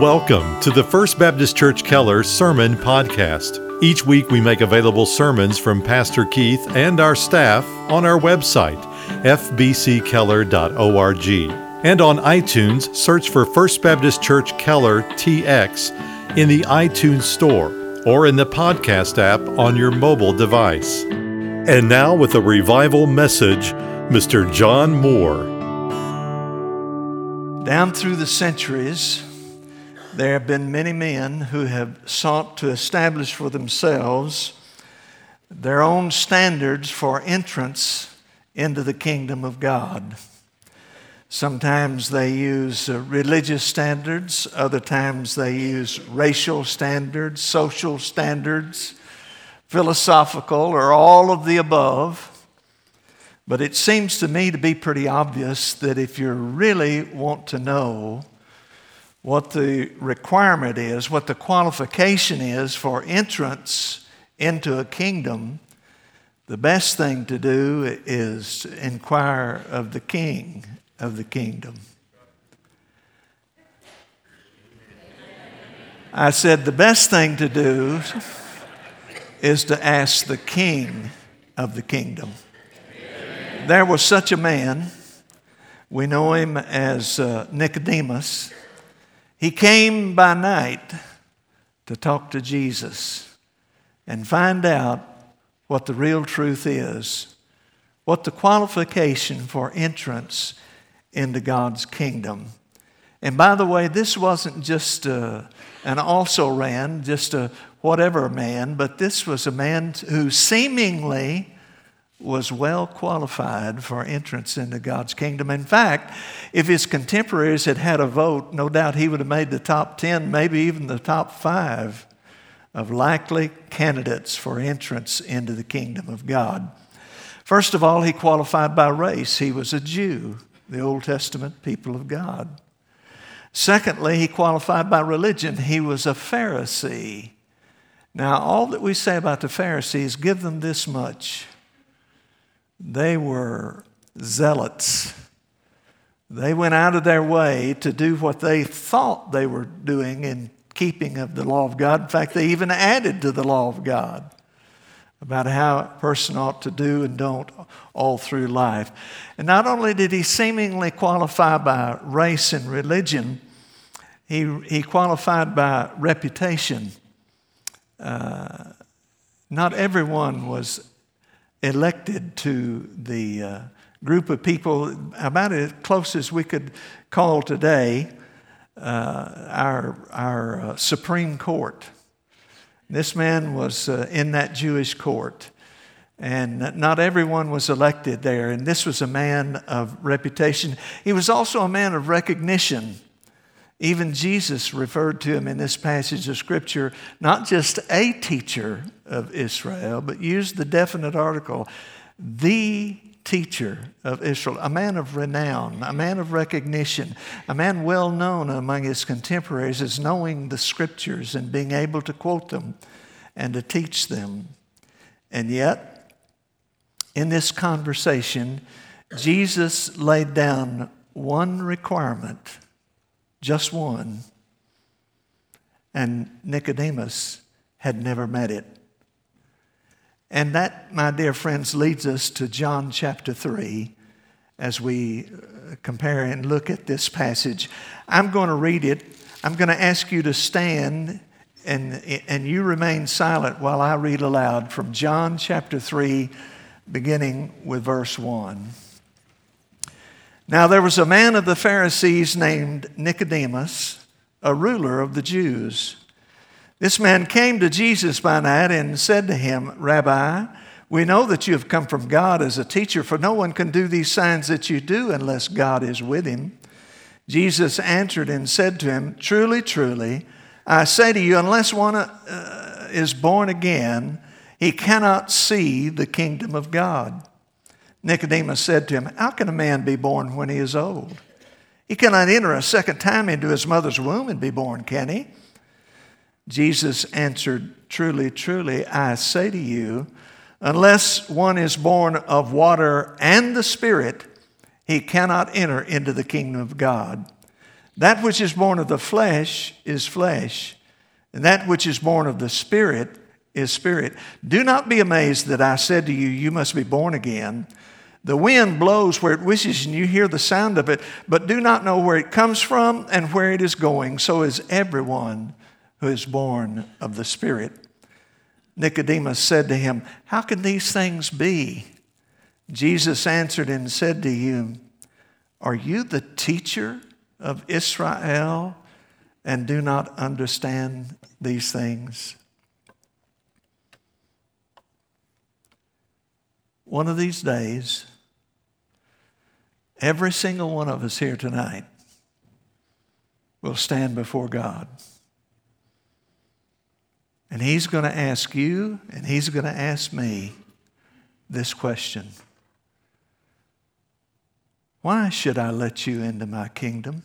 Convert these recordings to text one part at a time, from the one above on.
Welcome to the First Baptist Church Keller Sermon Podcast. Each week we make available sermons from Pastor Keith and our staff on our website, fbckeller.org. And on iTunes, search for First Baptist Church Keller TX in the iTunes Store or in the podcast app on your mobile device. And now, with a revival message, Mr. John Moore. Down through the centuries, there have been many men who have sought to establish for themselves their own standards for entrance into the kingdom of God. Sometimes they use uh, religious standards, other times they use racial standards, social standards, philosophical, or all of the above. But it seems to me to be pretty obvious that if you really want to know what the requirement is, what the qualification is for entrance into a kingdom, the best thing to do is inquire of the king of the kingdom. I said the best thing to do is to ask the king of the kingdom. There was such a man. We know him as uh, Nicodemus. He came by night to talk to Jesus and find out what the real truth is, what the qualification for entrance into God's kingdom. And by the way, this wasn't just a, an also ran, just a whatever man, but this was a man who seemingly was well qualified for entrance into God's kingdom. In fact, if his contemporaries had had a vote, no doubt he would have made the top 10, maybe even the top five of likely candidates for entrance into the kingdom of God. First of all, he qualified by race. He was a Jew the Old Testament people of God. Secondly, he qualified by religion. He was a Pharisee. Now, all that we say about the Pharisees, give them this much. They were zealots. They went out of their way to do what they thought they were doing in keeping of the law of God. In fact, they even added to the law of God about how a person ought to do and don't all through life. And not only did he seemingly qualify by race and religion, he, he qualified by reputation. Uh, not everyone was elected to the uh, group of people about as close as we could call today uh, our, our uh, Supreme Court. This man was uh, in that Jewish court, and not everyone was elected there. And this was a man of reputation. He was also a man of recognition. Even Jesus referred to him in this passage of Scripture, not just a teacher of Israel, but used the definite article, the teacher of Israel, a man of renown, a man of recognition, a man well known among his contemporaries as knowing the scriptures and being able to quote them and to teach them. And yet, in this conversation, Jesus laid down one requirement, just one, and Nicodemus had never met it. And that, my dear friends, leads us to John chapter 3 as we uh, compare and look at this passage. I'm going to read it. I'm going to ask you to stand and, and you remain silent while I read aloud from John chapter 3, beginning with verse 1. Now there was a man of the Pharisees named Nicodemus, a ruler of the Jews. This man came to Jesus by night and said to him, Rabbi, we know that you have come from God as a teacher, for no one can do these signs that you do unless God is with him. Jesus answered and said to him, Truly, truly, I say to you, unless one uh, is born again, he cannot see the kingdom of God. Nicodemus said to him, How can a man be born when he is old? He cannot enter a second time into his mother's womb and be born, can he? Jesus answered, Truly, truly, I say to you, unless one is born of water and the Spirit, he cannot enter into the kingdom of God. That which is born of the flesh is flesh, and that which is born of the Spirit is spirit. Do not be amazed that I said to you, You must be born again. The wind blows where it wishes, and you hear the sound of it, but do not know where it comes from and where it is going. So is everyone who is born of the Spirit. Nicodemus said to him, How can these things be? Jesus answered and said to him, Are you the teacher of Israel and do not understand these things? One of these days, every single one of us here tonight will stand before God. And He's going to ask you, and He's going to ask me this question Why should I let you into my kingdom?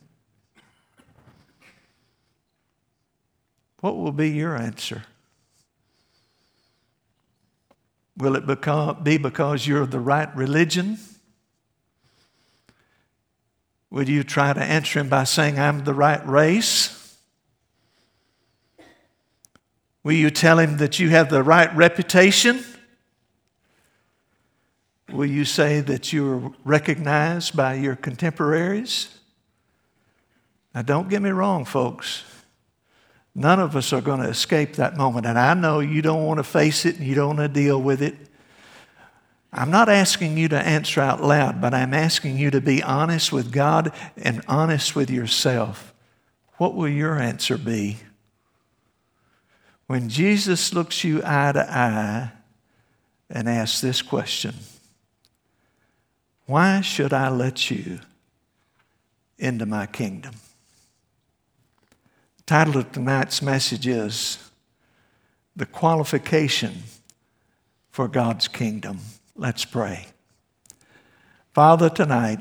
What will be your answer? Will it be because you're the right religion? Will you try to answer him by saying, I'm the right race? Will you tell him that you have the right reputation? Will you say that you're recognized by your contemporaries? Now, don't get me wrong, folks. None of us are going to escape that moment. And I know you don't want to face it and you don't want to deal with it. I'm not asking you to answer out loud, but I'm asking you to be honest with God and honest with yourself. What will your answer be? When Jesus looks you eye to eye and asks this question Why should I let you into my kingdom? Title of tonight's message is The Qualification for God's Kingdom. Let's pray. Father, tonight,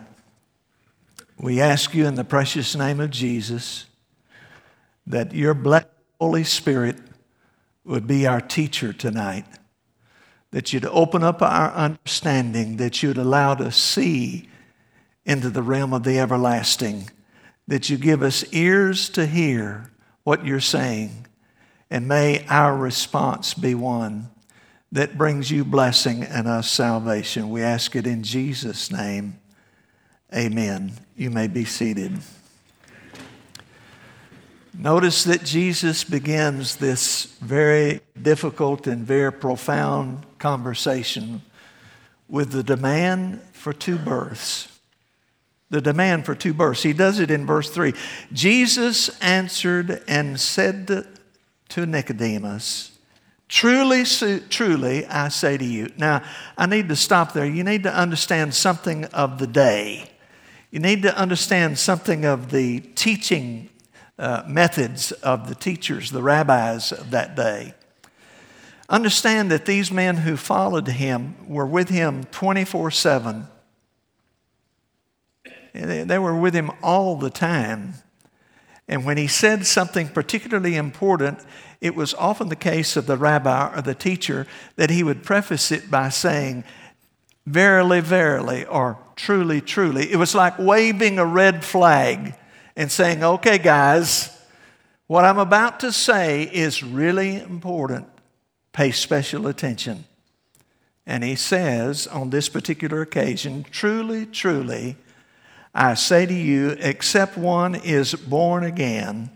we ask you in the precious name of Jesus that your blessed Holy Spirit would be our teacher tonight, that you'd open up our understanding, that you'd allow us to see into the realm of the everlasting, that you give us ears to hear what you're saying. And may our response be one that brings you blessing and us salvation. We ask it in Jesus' name. Amen. You may be seated. Notice that Jesus begins this very difficult and very profound conversation with the demand for two births the demand for two births. He does it in verse 3. Jesus answered and said to Nicodemus, Truly, truly, I say to you. Now, I need to stop there. You need to understand something of the day. You need to understand something of the teaching uh, methods of the teachers, the rabbis of that day. Understand that these men who followed him were with him 24 7 they were with him all the time. And when he said something particularly important, it was often the case of the rabbi or the teacher that he would preface it by saying, Verily, verily, or truly, truly. It was like waving a red flag and saying, Okay, guys, what I'm about to say is really important. Pay special attention. And he says on this particular occasion, Truly, truly, I say to you, except one is born again,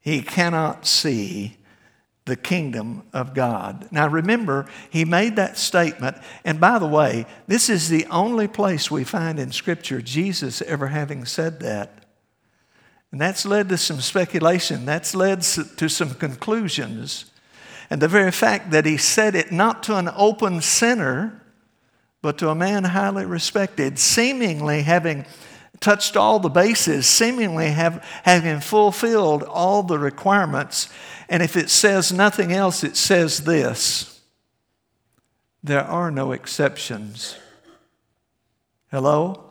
he cannot see the kingdom of God. Now remember, he made that statement. And by the way, this is the only place we find in Scripture Jesus ever having said that. And that's led to some speculation, that's led to some conclusions. And the very fact that he said it not to an open sinner, but to a man highly respected, seemingly having touched all the bases, seemingly have, having fulfilled all the requirements. And if it says nothing else, it says this there are no exceptions. Hello?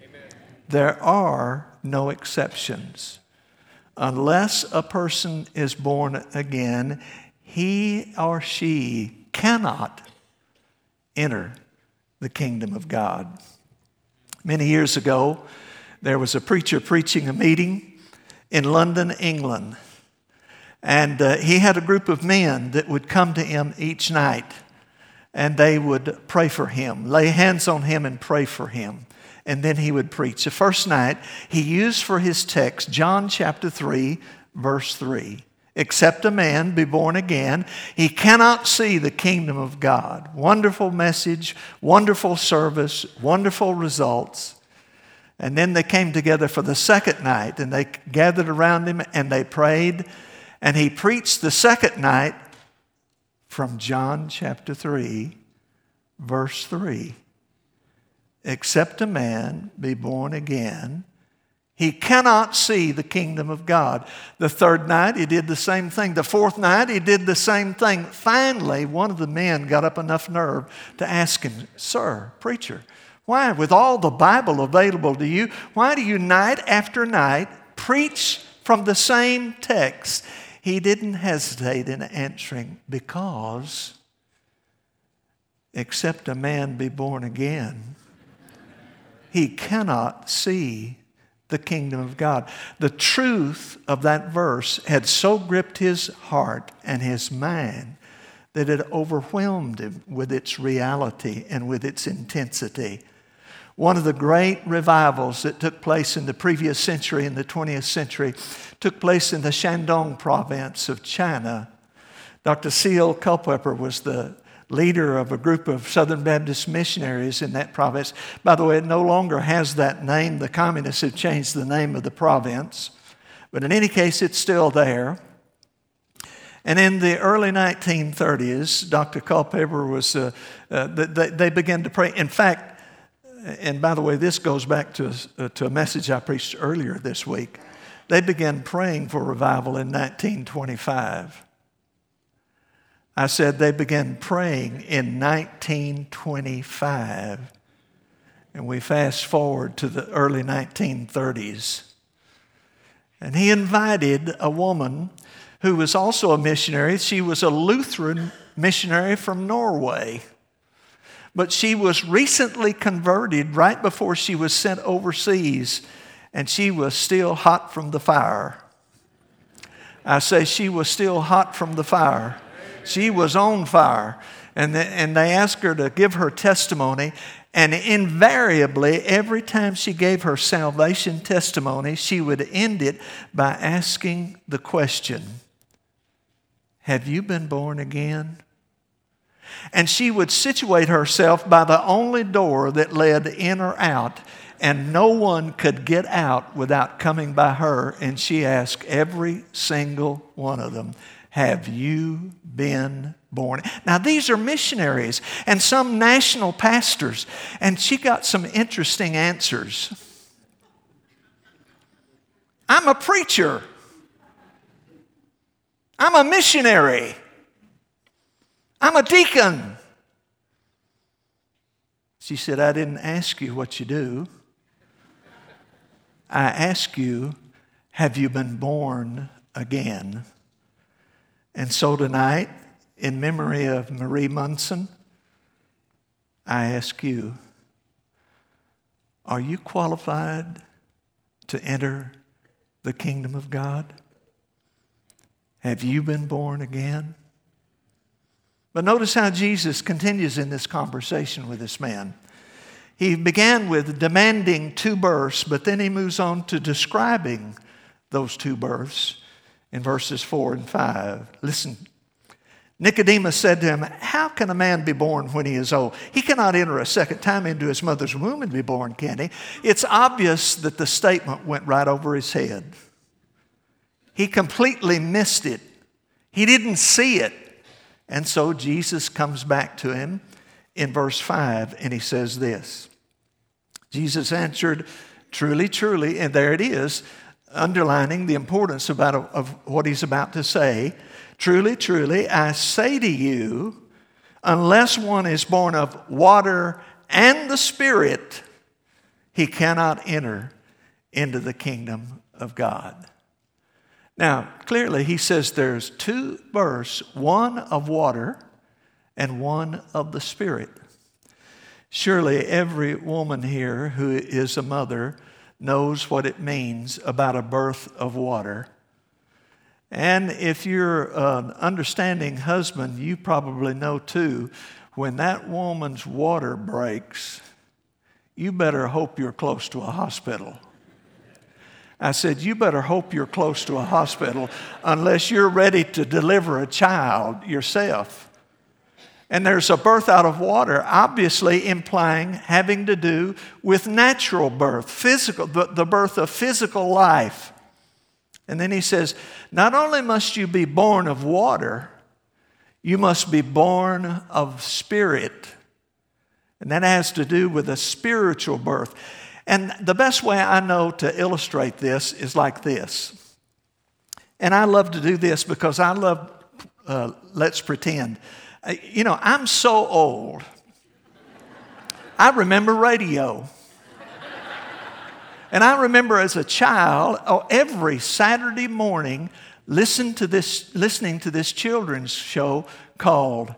Amen. There are no exceptions. Unless a person is born again, he or she cannot enter the kingdom of God. Many years ago, there was a preacher preaching a meeting in London, England. And uh, he had a group of men that would come to him each night and they would pray for him, lay hands on him and pray for him. And then he would preach. The first night, he used for his text John chapter 3, verse 3. Except a man be born again, he cannot see the kingdom of God. Wonderful message, wonderful service, wonderful results. And then they came together for the second night and they gathered around him and they prayed. And he preached the second night from John chapter 3, verse 3. Except a man be born again, he cannot see the kingdom of God. The third night, he did the same thing. The fourth night, he did the same thing. Finally, one of the men got up enough nerve to ask him, Sir, preacher, why, with all the Bible available to you, why do you night after night preach from the same text? He didn't hesitate in answering, Because except a man be born again, he cannot see the kingdom of God. The truth of that verse had so gripped his heart and his mind that it overwhelmed him with its reality and with its intensity. One of the great revivals that took place in the previous century, in the 20th century, took place in the Shandong province of China. Dr. C.L. Culpepper was the leader of a group of Southern Baptist missionaries in that province. By the way, it no longer has that name. The communists have changed the name of the province. But in any case, it's still there. And in the early 1930s, Dr. Culpepper was, uh, uh, they, they began to pray. In fact, and by the way, this goes back to, uh, to a message I preached earlier this week. They began praying for revival in 1925. I said they began praying in 1925. And we fast forward to the early 1930s. And he invited a woman who was also a missionary. She was a Lutheran missionary from Norway but she was recently converted right before she was sent overseas, and she was still hot from the fire. I say she was still hot from the fire. She was on fire. And, the, and they asked her to give her testimony. And invariably, every time she gave her salvation testimony, she would end it by asking the question Have you been born again? And she would situate herself by the only door that led in or out, and no one could get out without coming by her. And she asked every single one of them, Have you been born? Now, these are missionaries and some national pastors, and she got some interesting answers. I'm a preacher. I'm a missionary. I'm a deacon. She said, I didn't ask you what you do. I ask you, have you been born again? And so tonight, in memory of Marie Monsen, I ask you, are you qualified to enter the kingdom of God? Have you been born again? But notice how Jesus continues in this conversation with this man. He began with demanding two births, but then he moves on to describing those two births in verses 4 and 5. Listen. Nicodemus said to him, How can a man be born when he is old? He cannot enter a second time into his mother's womb and be born, can he? It's obvious that the statement went right over his head. He completely missed it. He didn't see it. And so Jesus comes back to him in verse 5 and he says this Jesus answered, Truly, truly, and there it is, underlining the importance about, of what he's about to say. Truly, truly, I say to you, unless one is born of water and the Spirit, he cannot enter into the kingdom of God. Now, clearly, he says there's two births one of water and one of the Spirit. Surely, every woman here who is a mother knows what it means about a birth of water. And if you're an understanding husband, you probably know too, when that woman's water breaks, you better hope you're close to a hospital. I said, You better hope you're close to a hospital unless you're ready to deliver a child yourself. And there's a birth out of water, obviously implying having to do with natural birth, physical, the, the birth of physical life. And then he says, Not only must you be born of water, you must be born of spirit. And that has to do with a spiritual birth. And the best way I know to illustrate this is like this. And I love to do this because I love uh, Let's Pretend. Uh, you know, I'm so old. I remember radio. And I remember as a child, oh, every Saturday morning, listen to this, listening to this children's show called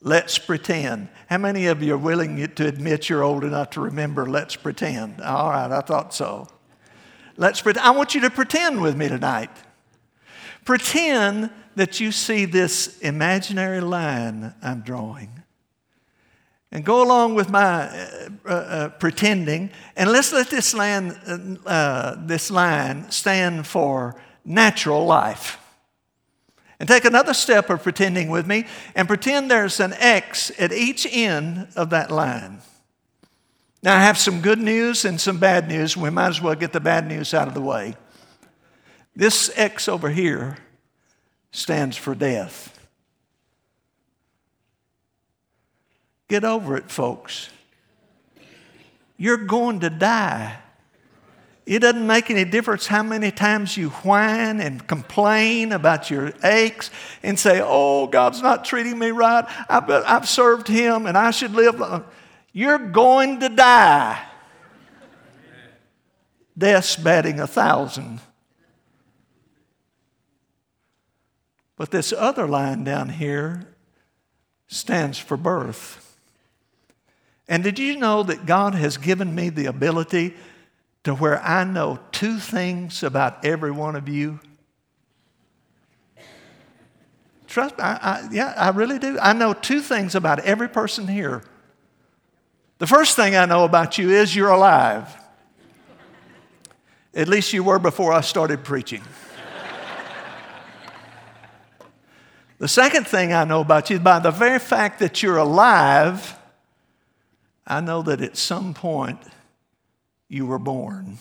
Let's Pretend. How many of you are willing to admit you're old enough to remember Let's Pretend? All right, I thought so. Let's pretend. I want you to pretend with me tonight. Pretend that you see this imaginary line I'm drawing. And go along with my uh, uh, uh pretending, and let's let this, land, uh, this line stand for natural life. And take another step of pretending with me and pretend there's an X at each end of that line. Now, I have some good news and some bad news. We might as well get the bad news out of the way. This X over here stands for death. Get over it, folks. You're going to die. It doesn't make any difference how many times you whine and complain about your aches and say, Oh, God's not treating me right. I've, I've served Him and I should live. You're going to die. Death's batting a thousand. But this other line down here stands for birth. And did you know that God has given me the ability to where I know two things about every one of you? Trust me, I, I, yeah, I really do. I know two things about every person here. The first thing I know about you is you're alive. At least you were before I started preaching. The second thing I know about you, by the very fact that you're alive, I know that at some point you were born.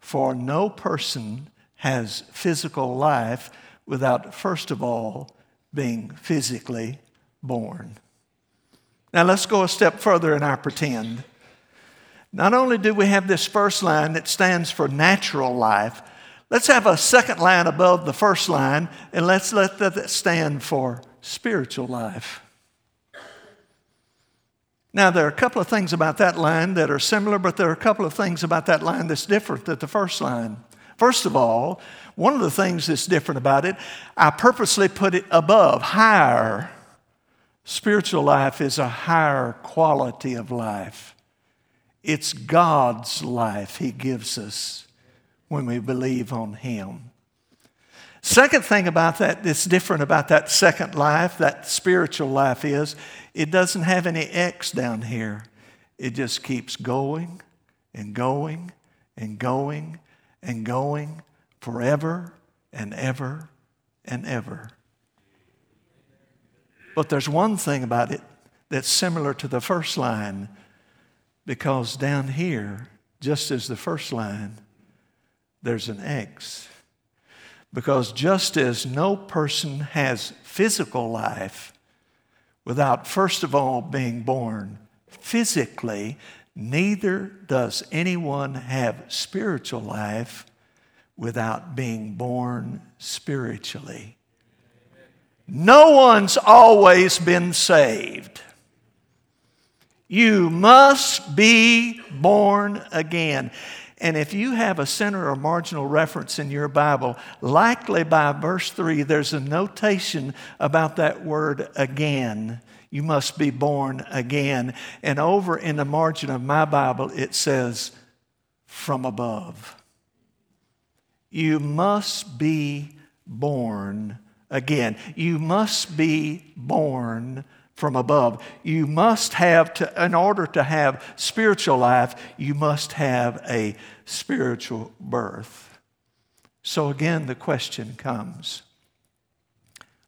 For no person has physical life without, first of all, being physically born. Now let's go a step further in our pretend. Not only do we have this first line that stands for natural life, let's have a second line above the first line and let's let that stand for spiritual life. Now, there are a couple of things about that line that are similar, but there are a couple of things about that line that's different than the first line. First of all, one of the things that's different about it, I purposely put it above, higher. Spiritual life is a higher quality of life. It's God's life He gives us when we believe on Him. Second thing about that that's different about that second life, that spiritual life, is it doesn't have any X down here. It just keeps going and going and going and going forever and ever and ever. But there's one thing about it that's similar to the first line because down here, just as the first line, there's an X. Because just as no person has physical life without first of all being born physically, neither does anyone have spiritual life without being born spiritually. No one's always been saved. You must be born again. And if you have a center or marginal reference in your Bible, likely by verse 3, there's a notation about that word again. You must be born again. And over in the margin of my Bible, it says from above. You must be born again. You must be born from above. You must have, to, in order to have spiritual life, you must have a spiritual birth. So again, the question comes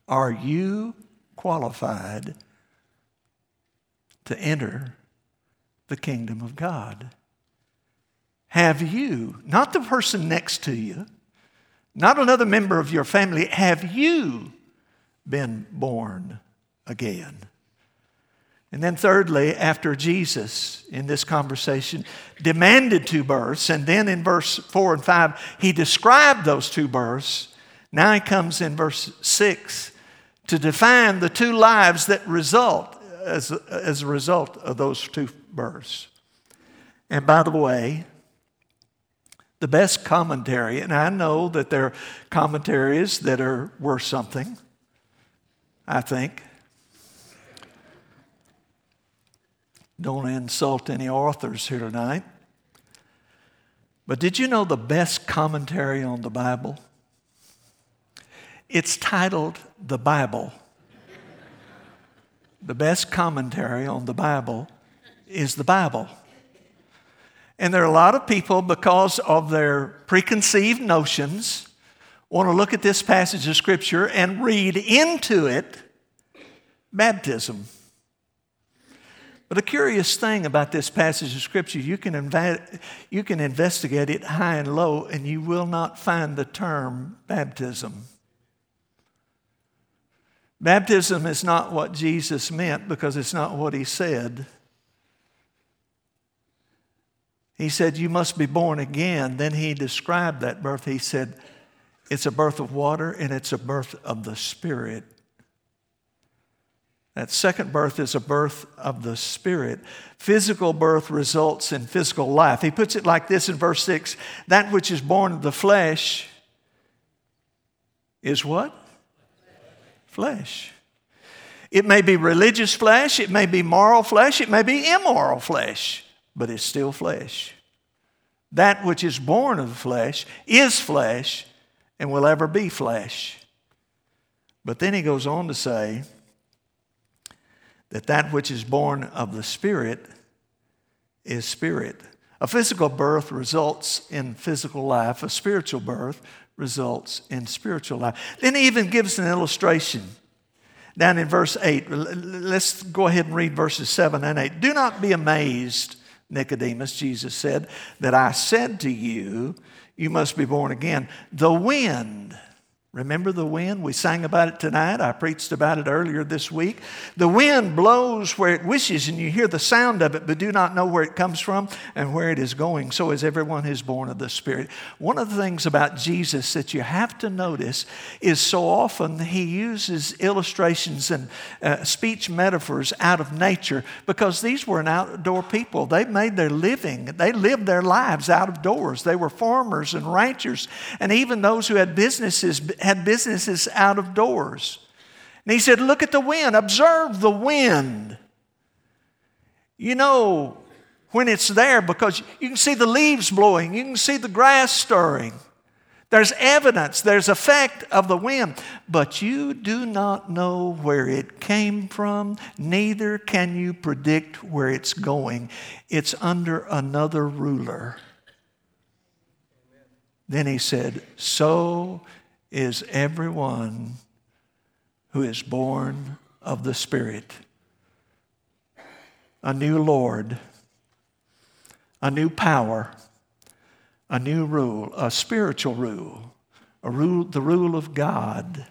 Are you qualified to enter the kingdom of God? Have you, not the person next to you, not another member of your family, have you been born again? And then, thirdly, after Jesus in this conversation demanded two births, and then in verse 4 and 5, he described those two births. Now he comes in verse 6 to define the two lives that result as, as a result of those two births. And by the way, the best commentary, and I know that there are commentaries that are worth something, I think. Don't insult any authors here tonight. But did you know the best commentary on the Bible? It's titled The Bible. the best commentary on the Bible is the Bible. And there are a lot of people, because of their preconceived notions, want to look at this passage of Scripture and read into it baptism. But a curious thing about this passage of Scripture, you can, inv- you can investigate it high and low, and you will not find the term baptism. Baptism is not what Jesus meant because it's not what he said. He said, You must be born again. Then he described that birth. He said, It's a birth of water and it's a birth of the Spirit. That second birth is a birth of the Spirit. Physical birth results in physical life. He puts it like this in verse 6 That which is born of the flesh is what? Flesh. It may be religious flesh, it may be moral flesh, it may be immoral flesh but it's still flesh. That which is born of the flesh is flesh and will ever be flesh. But then he goes on to say that that which is born of the Spirit is spirit. A physical birth results in physical life, a spiritual birth results in spiritual life. Then he even gives an illustration down in verse 8. Let's go ahead and read verses 7 and 8. Do not be amazed Nicodemus, Jesus said, that I said to you, you must be born again. The wind Remember the wind? We sang about it tonight. I preached about it earlier this week. The wind blows where it wishes, and you hear the sound of it, but do not know where it comes from and where it is going. So is everyone who's born of the Spirit. One of the things about Jesus that you have to notice is so often he uses illustrations and uh, speech metaphors out of nature because these were an outdoor people. They made their living, they lived their lives out of doors. They were farmers and ranchers, and even those who had businesses had businesses out of doors. And he said, Look at the wind, observe the wind. You know when it's there because you can see the leaves blowing, you can see the grass stirring. There's evidence, there's effect of the wind, but you do not know where it came from, neither can you predict where it's going. It's under another ruler. Then he said, So is everyone who is born of the Spirit. A new Lord, a new power, a new rule, a spiritual rule, a rule, the rule of God.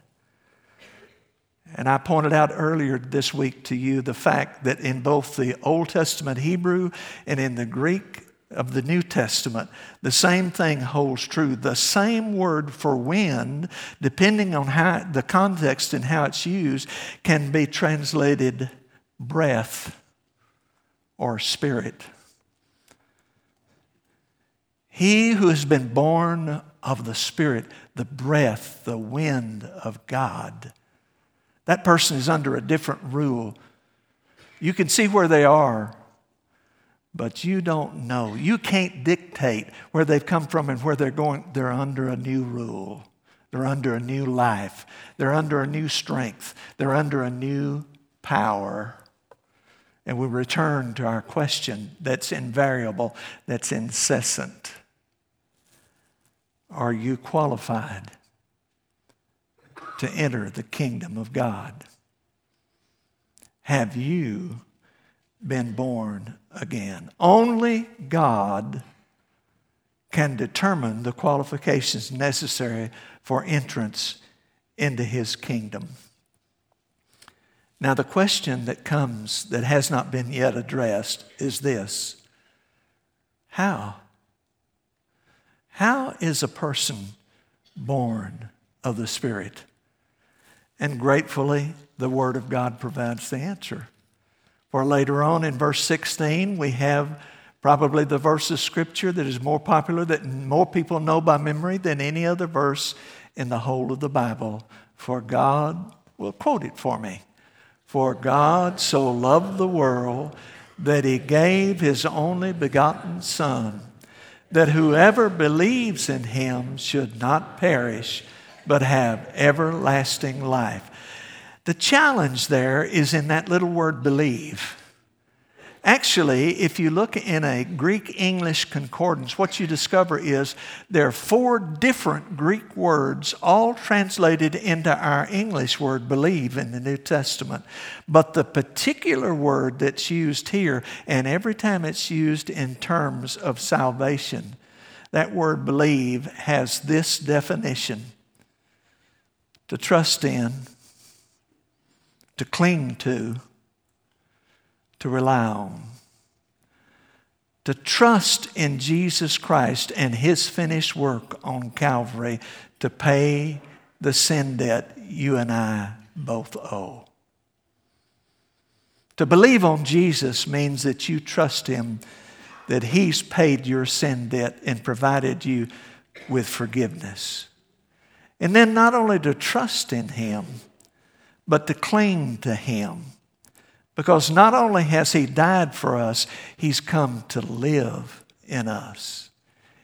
And I pointed out earlier this week to you the fact that in both the Old Testament Hebrew and in the Greek of the New Testament, the same thing holds true. The same word for wind, depending on how the context and how it's used, can be translated breath or spirit. He who has been born of the Spirit, the breath, the wind of God, that person is under a different rule. You can see where they are but you don't know. You can't dictate where they've come from and where they're going. They're under a new rule. They're under a new life. They're under a new strength. They're under a new power. And we return to our question that's invariable, that's incessant. Are you qualified to enter the kingdom of God? Have you been born again? Only God can determine the qualifications necessary for entrance into his kingdom. Now, the question that comes that has not been yet addressed is this How? How is a person born of the Spirit? And gratefully, the Word of God provides the answer. For later on in verse 16, we have probably the verse of Scripture that is more popular, that more people know by memory than any other verse in the whole of the Bible. For God will quote it for me. For God so loved the world that he gave his only begotten Son that whoever believes in him should not perish, but have everlasting life. The challenge there is in that little word believe. Actually, if you look in a Greek English concordance, what you discover is there are four different Greek words, all translated into our English word believe in the New Testament. But the particular word that's used here, and every time it's used in terms of salvation, that word believe has this definition to trust in, to cling to, to rely on. To trust in Jesus Christ and His finished work on Calvary to pay the sin debt you and I both owe. To believe on Jesus means that you trust Him, that He's paid your sin debt and provided you with forgiveness. And then not only to trust in Him, but to cling to Him because not only has He died for us, He's come to live in us.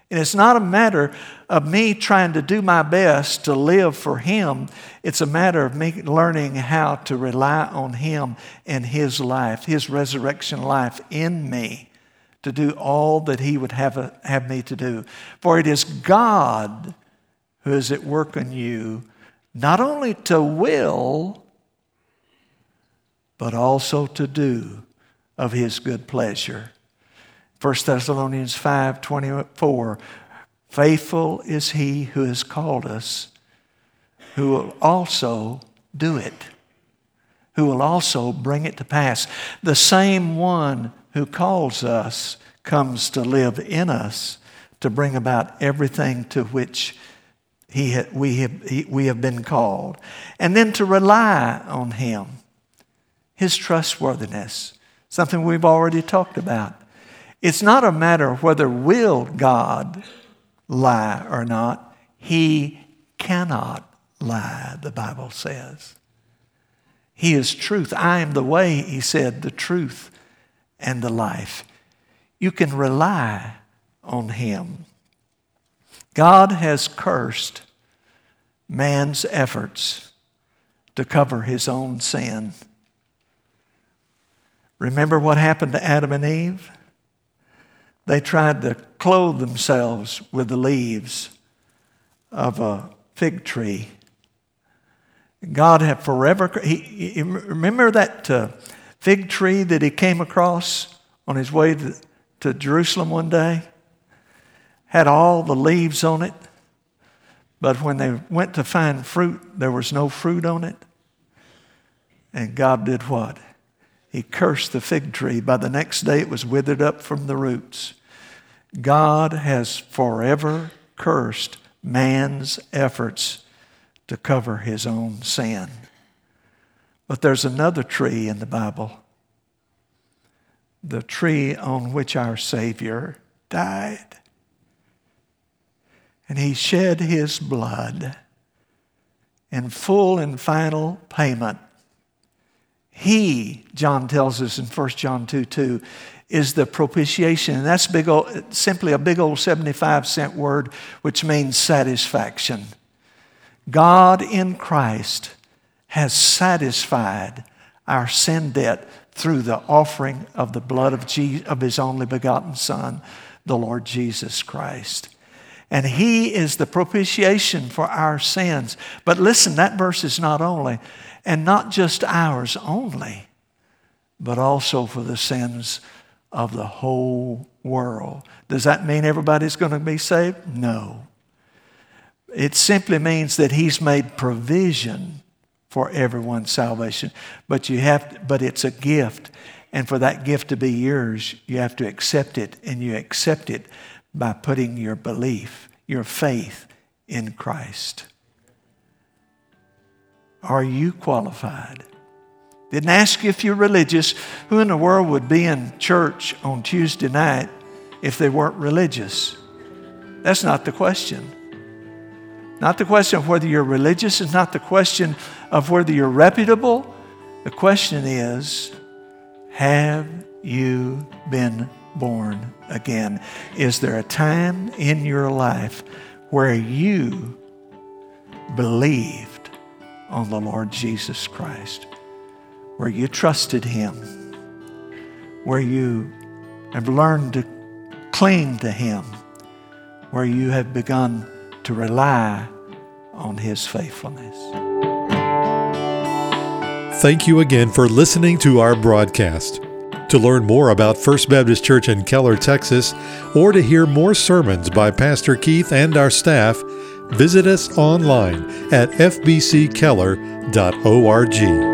And it's not a matter of me trying to do my best to live for Him. It's a matter of me learning how to rely on Him and His life, His resurrection life in me to do all that He would have, a, have me to do. For it is God who is at work in you, not only to will, but also to do of his good pleasure. 1 Thessalonians 5 24, faithful is he who has called us, who will also do it, who will also bring it to pass. The same one who calls us comes to live in us to bring about everything to which he, we, have, we have been called, and then to rely on him his trustworthiness, something we've already talked about. It's not a matter of whether will God lie or not. He cannot lie, the Bible says. He is truth. I am the way, he said, the truth and the life. You can rely on him. God has cursed man's efforts to cover his own sin. Remember what happened to Adam and Eve? They tried to clothe themselves with the leaves of a fig tree. God had forever. He, he remember that uh, fig tree that he came across on his way to, to Jerusalem one day? Had all the leaves on it, but when they went to find fruit, there was no fruit on it. And God did what? He cursed the fig tree. By the next day, it was withered up from the roots. God has forever cursed man's efforts to cover his own sin. But there's another tree in the Bible the tree on which our Savior died. And he shed his blood in full and final payment He, John tells us in 1 John 2 2, is the propitiation. And that's big old, simply a big old 75 cent word, which means satisfaction. God in Christ has satisfied our sin debt through the offering of the blood of, Jesus, of his only begotten Son, the Lord Jesus Christ. And he is the propitiation for our sins. But listen, that verse is not only, and not just ours only, but also for the sins of the whole world. Does that mean everybody's going to be saved? No. It simply means that he's made provision for everyone's salvation. But you have to, but it's a gift. And for that gift to be yours, you have to accept it. And you accept it by putting your belief, your faith in Christ. Are you qualified? Didn't ask you if you're religious. Who in the world would be in church on Tuesday night if they weren't religious? That's not the question. Not the question of whether you're religious, it's not the question of whether you're reputable. The question is have you been born again? Is there a time in your life where you believed on the Lord Jesus Christ, where you trusted Him, where you have learned to cling to Him, where you have begun to rely on His faithfulness. Thank you again for listening to our broadcast. To learn more about First Baptist Church in Keller, Texas, or to hear more sermons by Pastor Keith and our staff, visit us online at fbckeller.org.